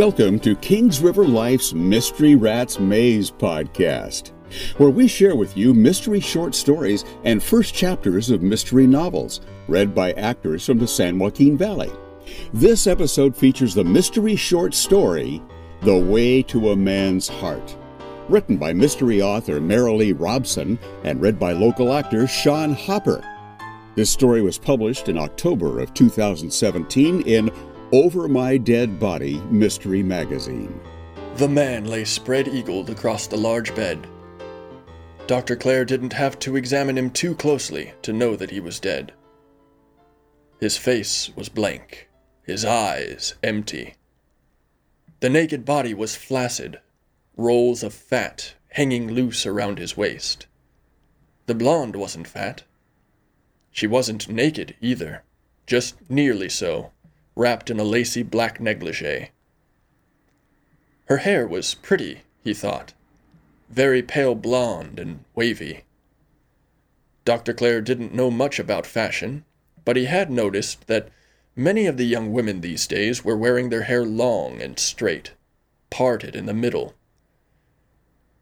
Welcome to Kings River Life's Mystery Rat's Maze podcast, where we share with you mystery short stories and first chapters of mystery novels read by actors from the San Joaquin Valley. This episode features the mystery short story, The Way to a Man's Heart, written by mystery author Marilee Robson and read by local actor Sean Hopper. This story was published in October of 2017 in Over My Dead Body Mystery Magazine. The man lay spread eagled across the large bed. Dr. Clare didn't have to examine him too closely to know that he was dead. His face was blank, his eyes empty. The naked body was flaccid, rolls of fat hanging loose around his waist. The blonde wasn't fat. She wasn't naked either, just nearly so wrapped in a lacy black negligee. Her hair was pretty, he thought, very pale blonde and wavy. Dr. Clare didn't know much about fashion, but he had noticed that many of the young women these days were wearing their hair long and straight, parted in the middle.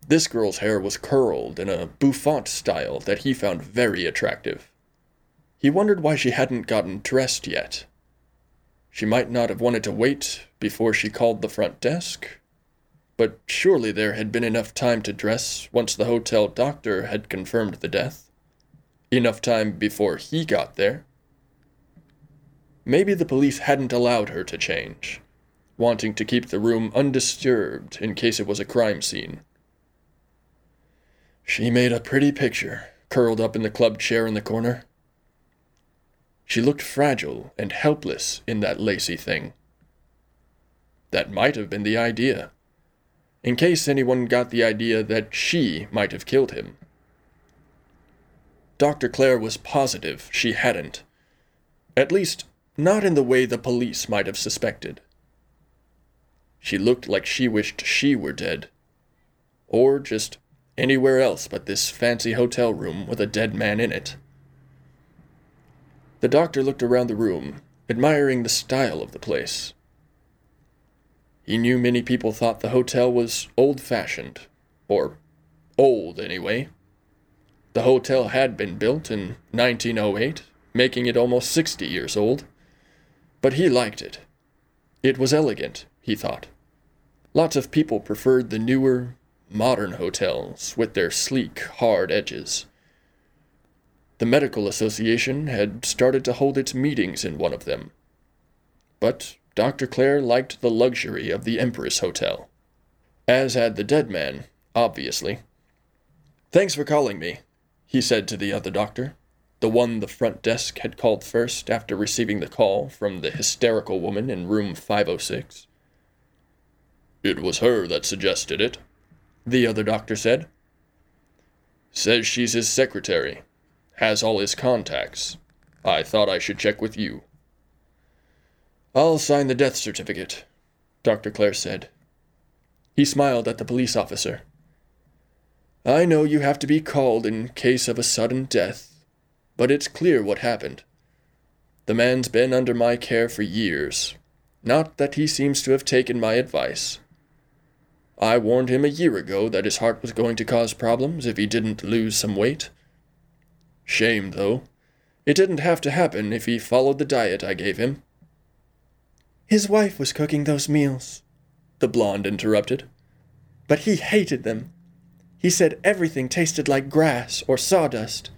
This girl's hair was curled in a bouffant style that he found very attractive. He wondered why she hadn't gotten dressed yet she might not have wanted to wait before she called the front desk, but surely there had been enough time to dress once the hotel doctor had confirmed the death. Enough time before he got there. Maybe the police hadn't allowed her to change, wanting to keep the room undisturbed in case it was a crime scene. She made a pretty picture, curled up in the club chair in the corner. She looked fragile and helpless in that lacy thing. That might have been the idea, in case anyone got the idea that she might have killed him. Dr. Clare was positive she hadn't. At least, not in the way the police might have suspected. She looked like she wished she were dead. Or just anywhere else but this fancy hotel room with a dead man in it. The doctor looked around the room, admiring the style of the place. He knew many people thought the hotel was old fashioned, or old anyway. The hotel had been built in 1908, making it almost 60 years old. But he liked it. It was elegant, he thought. Lots of people preferred the newer, modern hotels with their sleek, hard edges. The Medical Association had started to hold its meetings in one of them. But Dr. Clare liked the luxury of the Empress Hotel. As had the dead man, obviously. Thanks for calling me, he said to the other doctor, the one the front desk had called first after receiving the call from the hysterical woman in room 506. It was her that suggested it, the other doctor said. Says she's his secretary, has all his contacts. I thought I should check with you. I'll sign the death certificate, Dr. Clare said. He smiled at the police officer. I know you have to be called in case of a sudden death, but it's clear what happened. The man's been under my care for years. Not that he seems to have taken my advice. I warned him a year ago that his heart was going to cause problems if he didn't lose some weight. Shame, though. It didn't have to happen if he followed the diet I gave him. His wife was cooking those meals, the blonde interrupted. But he hated them. He said everything tasted like grass or sawdust.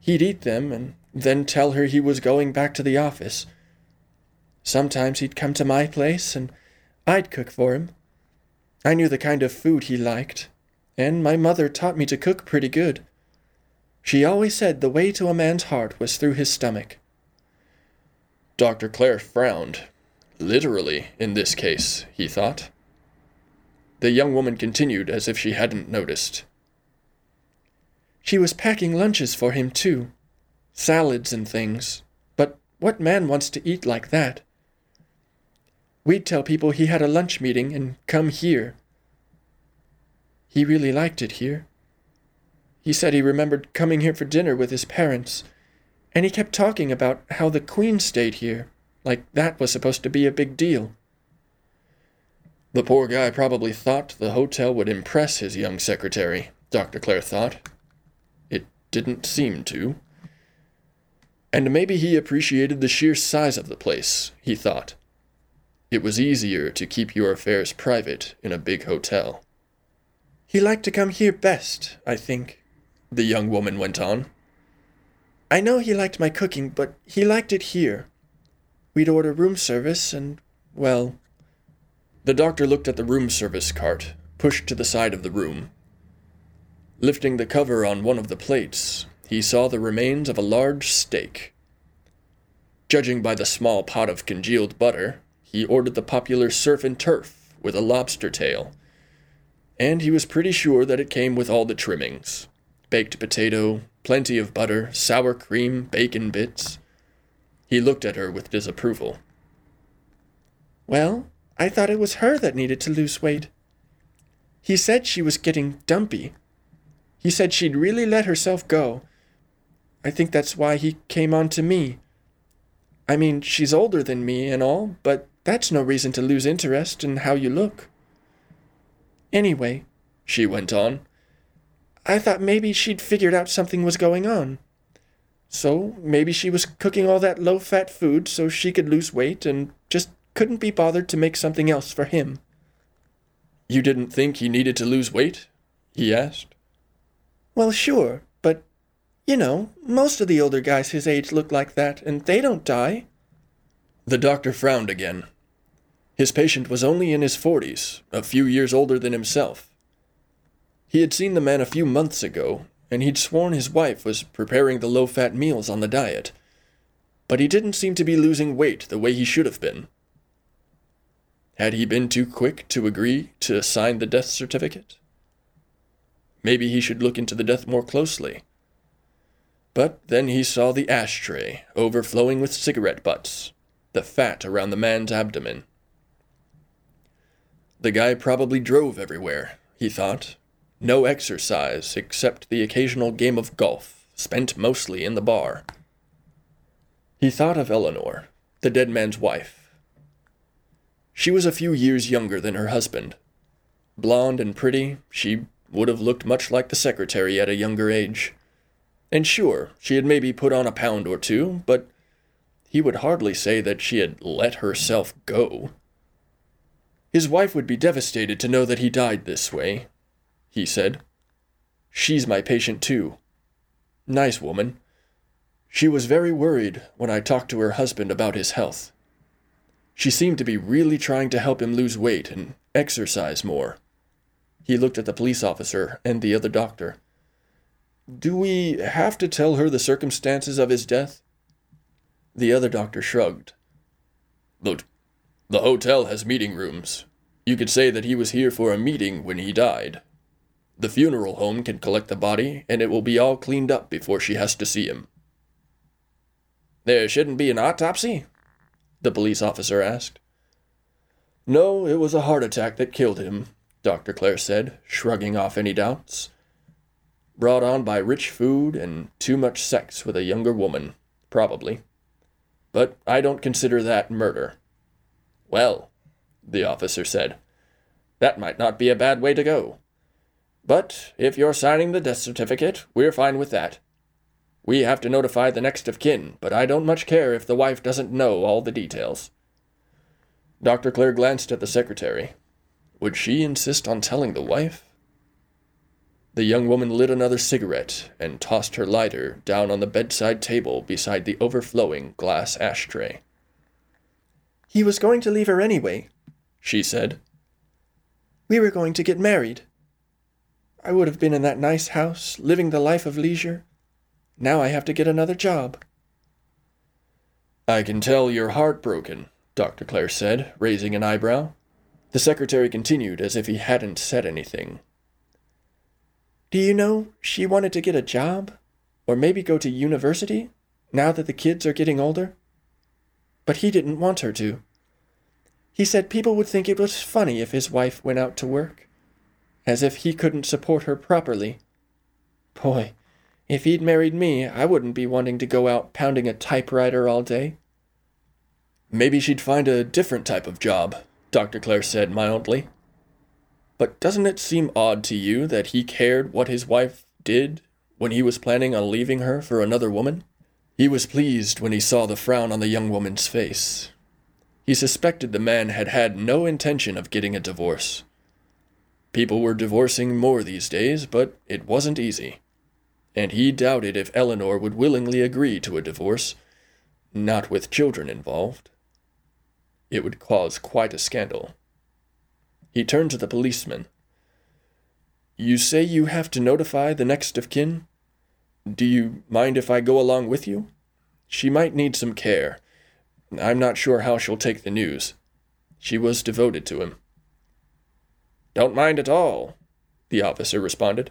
He'd eat them and then tell her he was going back to the office. Sometimes he'd come to my place and I'd cook for him. I knew the kind of food he liked, and my mother taught me to cook pretty good. She always said the way to a man's heart was through his stomach. Dr. Clare frowned. Literally, in this case, he thought. The young woman continued as if she hadn't noticed. She was packing lunches for him, too. Salads and things. But what man wants to eat like that? We'd tell people he had a lunch meeting and come here. He really liked it here. He said he remembered coming here for dinner with his parents, and he kept talking about how the Queen stayed here, like that was supposed to be a big deal. The poor guy probably thought the hotel would impress his young secretary, Dr. Clare thought. It didn't seem to. And maybe he appreciated the sheer size of the place, he thought. It was easier to keep your affairs private in a big hotel. He liked to come here best, I think, the young woman went on. I know he liked my cooking, but he liked it here. We'd order room service, and, well. The doctor looked at the room service cart, pushed to the side of the room. Lifting the cover on one of the plates, he saw the remains of a large steak. Judging by the small pot of congealed butter, he ordered the popular surf and turf with a lobster tail, and he was pretty sure that it came with all the trimmings baked potato, plenty of butter, sour cream, bacon bits. He looked at her with disapproval. Well, I thought it was her that needed to lose weight. He said she was getting dumpy. He said she'd really let herself go. I think that's why he came on to me. I mean, she's older than me and all, but that's no reason to lose interest in how you look. Anyway, she went on, I thought maybe she'd figured out something was going on. So maybe she was cooking all that low fat food so she could lose weight and just couldn't be bothered to make something else for him. You didn't think he needed to lose weight? he asked. Well, sure, but you know, most of the older guys his age look like that, and they don't die. The doctor frowned again. His patient was only in his forties, a few years older than himself. He had seen the man a few months ago, and he'd sworn his wife was preparing the low fat meals on the diet. But he didn't seem to be losing weight the way he should have been. Had he been too quick to agree to sign the death certificate? Maybe he should look into the death more closely. But then he saw the ashtray overflowing with cigarette butts, the fat around the man's abdomen. The guy probably drove everywhere, he thought, no exercise except the occasional game of golf, spent mostly in the bar. He thought of Eleanor, the dead man's wife. She was a few years younger than her husband. Blonde and pretty, she would have looked much like the secretary at a younger age. And sure, she had maybe put on a pound or two, but he would hardly say that she had let herself go. His wife would be devastated to know that he died this way, he said. She's my patient, too. Nice woman. She was very worried when I talked to her husband about his health. She seemed to be really trying to help him lose weight and exercise more. He looked at the police officer and the other doctor. Do we have to tell her the circumstances of his death? The other doctor shrugged. Look, the hotel has meeting rooms. You could say that he was here for a meeting when he died. The funeral home can collect the body, and it will be all cleaned up before she has to see him. There shouldn't be an autopsy? The police officer asked. No, it was a heart attack that killed him, Dr. Clare said, shrugging off any doubts. Brought on by rich food and too much sex with a younger woman, probably. But I don't consider that murder. Well, the officer said, that might not be a bad way to go. But if you're signing the death certificate, we're fine with that. We have to notify the next of kin, but I don't much care if the wife doesn't know all the details. Dr. Clare glanced at the secretary. Would she insist on telling the wife? The young woman lit another cigarette and tossed her lighter down on the bedside table beside the overflowing glass ashtray. He was going to leave her anyway, she said. We were going to get married. I would have been in that nice house, living the life of leisure. Now I have to get another job. I can tell you're heartbroken, Dr. Clare said, raising an eyebrow. The secretary continued as if he hadn't said anything. Do you know, she wanted to get a job? Or maybe go to university, now that the kids are getting older? But he didn't want her to. He said people would think it was funny if his wife went out to work as if he couldn't support her properly. Boy, if he'd married me, I wouldn't be wanting to go out pounding a typewriter all day. Maybe she'd find a different type of job, Dr. Clare said mildly. But doesn't it seem odd to you that he cared what his wife did when he was planning on leaving her for another woman? He was pleased when he saw the frown on the young woman's face. He suspected the man had had no intention of getting a divorce. People were divorcing more these days, but it wasn't easy. And he doubted if Eleanor would willingly agree to a divorce, not with children involved. It would cause quite a scandal. He turned to the policeman. You say you have to notify the next of kin? Do you mind if I go along with you? She might need some care. I'm not sure how she'll take the news. She was devoted to him. Don't mind at all, the officer responded.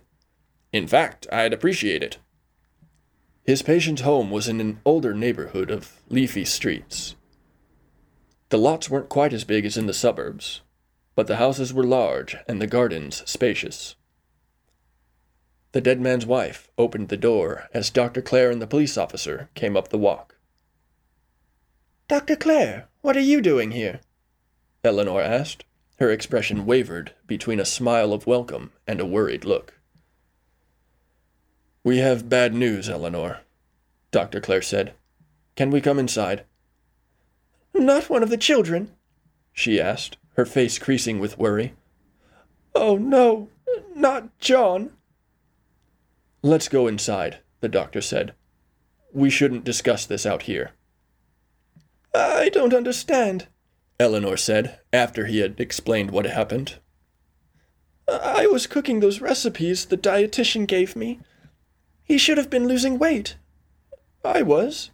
In fact, I'd appreciate it. His patient's home was in an older neighborhood of leafy streets. The lots weren't quite as big as in the suburbs, but the houses were large and the gardens spacious. The dead man's wife opened the door as Dr. Clare and the police officer came up the walk. Dr. Clare, what are you doing here? Eleanor asked. Her expression wavered between a smile of welcome and a worried look. We have bad news, Eleanor, Dr. Clare said. Can we come inside? Not one of the children? she asked her face creasing with worry. Oh, no, not John. Let's go inside, the doctor said. We shouldn't discuss this out here. I don't understand, Eleanor said, after he had explained what had happened. I was cooking those recipes the dietitian gave me. He should have been losing weight. I was.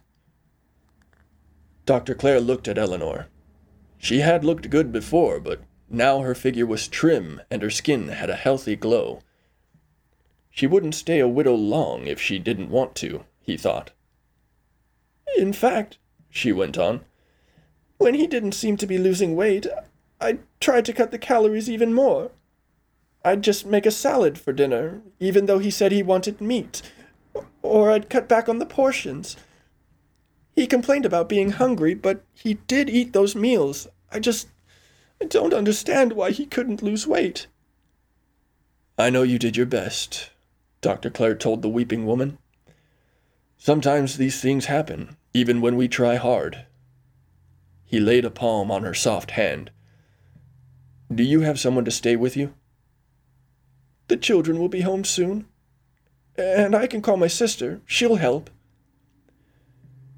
Dr. Clare looked at Eleanor. She had looked good before, but now her figure was trim and her skin had a healthy glow. She wouldn't stay a widow long if she didn't want to, he thought. In fact, she went on, when he didn't seem to be losing weight, I tried to cut the calories even more. I'd just make a salad for dinner, even though he said he wanted meat, or I'd cut back on the portions. He complained about being hungry, but he did eat those meals. I just I don't understand why he couldn't lose weight. I know you did your best, Dr. Clare told the weeping woman. Sometimes these things happen, even when we try hard. He laid a palm on her soft hand. Do you have someone to stay with you? The children will be home soon. And I can call my sister. She'll help.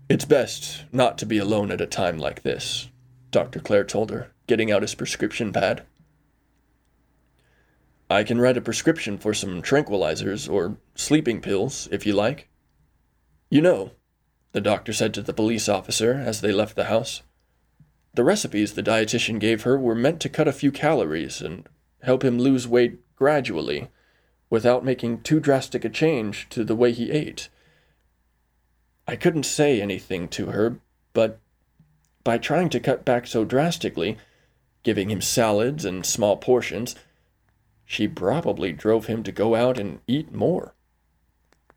It's best not to be alone at a time like this, Dr. Clare told her, getting out his prescription pad. I can write a prescription for some tranquilizers or sleeping pills, if you like. You know, the doctor said to the police officer as they left the house, the recipes the dietitian gave her were meant to cut a few calories and help him lose weight gradually, without making too drastic a change to the way he ate. I couldn't say anything to her, but by trying to cut back so drastically, giving him salads and small portions, she probably drove him to go out and eat more.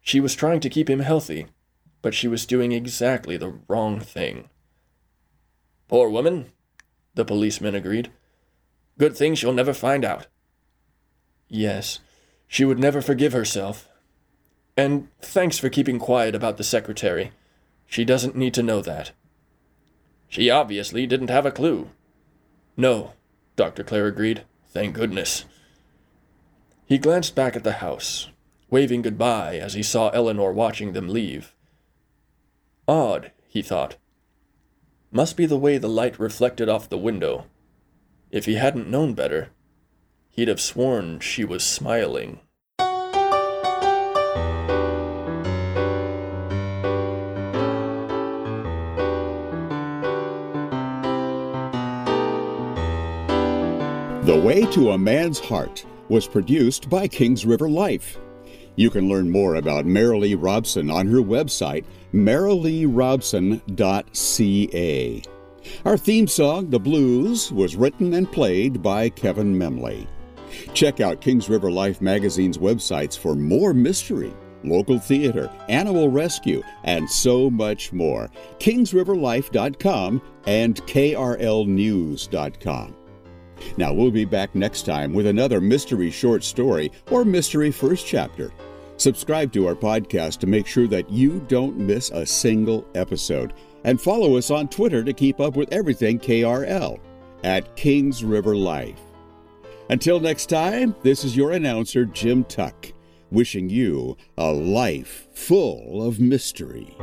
She was trying to keep him healthy, but she was doing exactly the wrong thing. Poor woman, the policeman agreed. Good thing she'll never find out. Yes, she would never forgive herself and thanks for keeping quiet about the secretary. She doesn't need to know that. She obviously didn't have a clue. No, Dr. Clare agreed. Thank goodness. He glanced back at the house, waving goodbye as he saw Eleanor watching them leave. Odd, he thought. Must be the way the light reflected off the window. If he hadn't known better, he'd have sworn she was smiling. The Way to a Man's Heart was produced by Kings River Life. You can learn more about Marilee Robson on her website, marileerobson.ca. Our theme song, The Blues, was written and played by Kevin Memley. Check out Kings River Life magazine's websites for more mystery, local theater, animal rescue, and so much more. KingsRiverLife.com and KRLNews.com. Now, we'll be back next time with another mystery short story or mystery first chapter. Subscribe to our podcast to make sure that you don't miss a single episode. And follow us on Twitter to keep up with everything KRL at Kings River Life. Until next time, this is your announcer, Jim Tuck, wishing you a life full of mystery.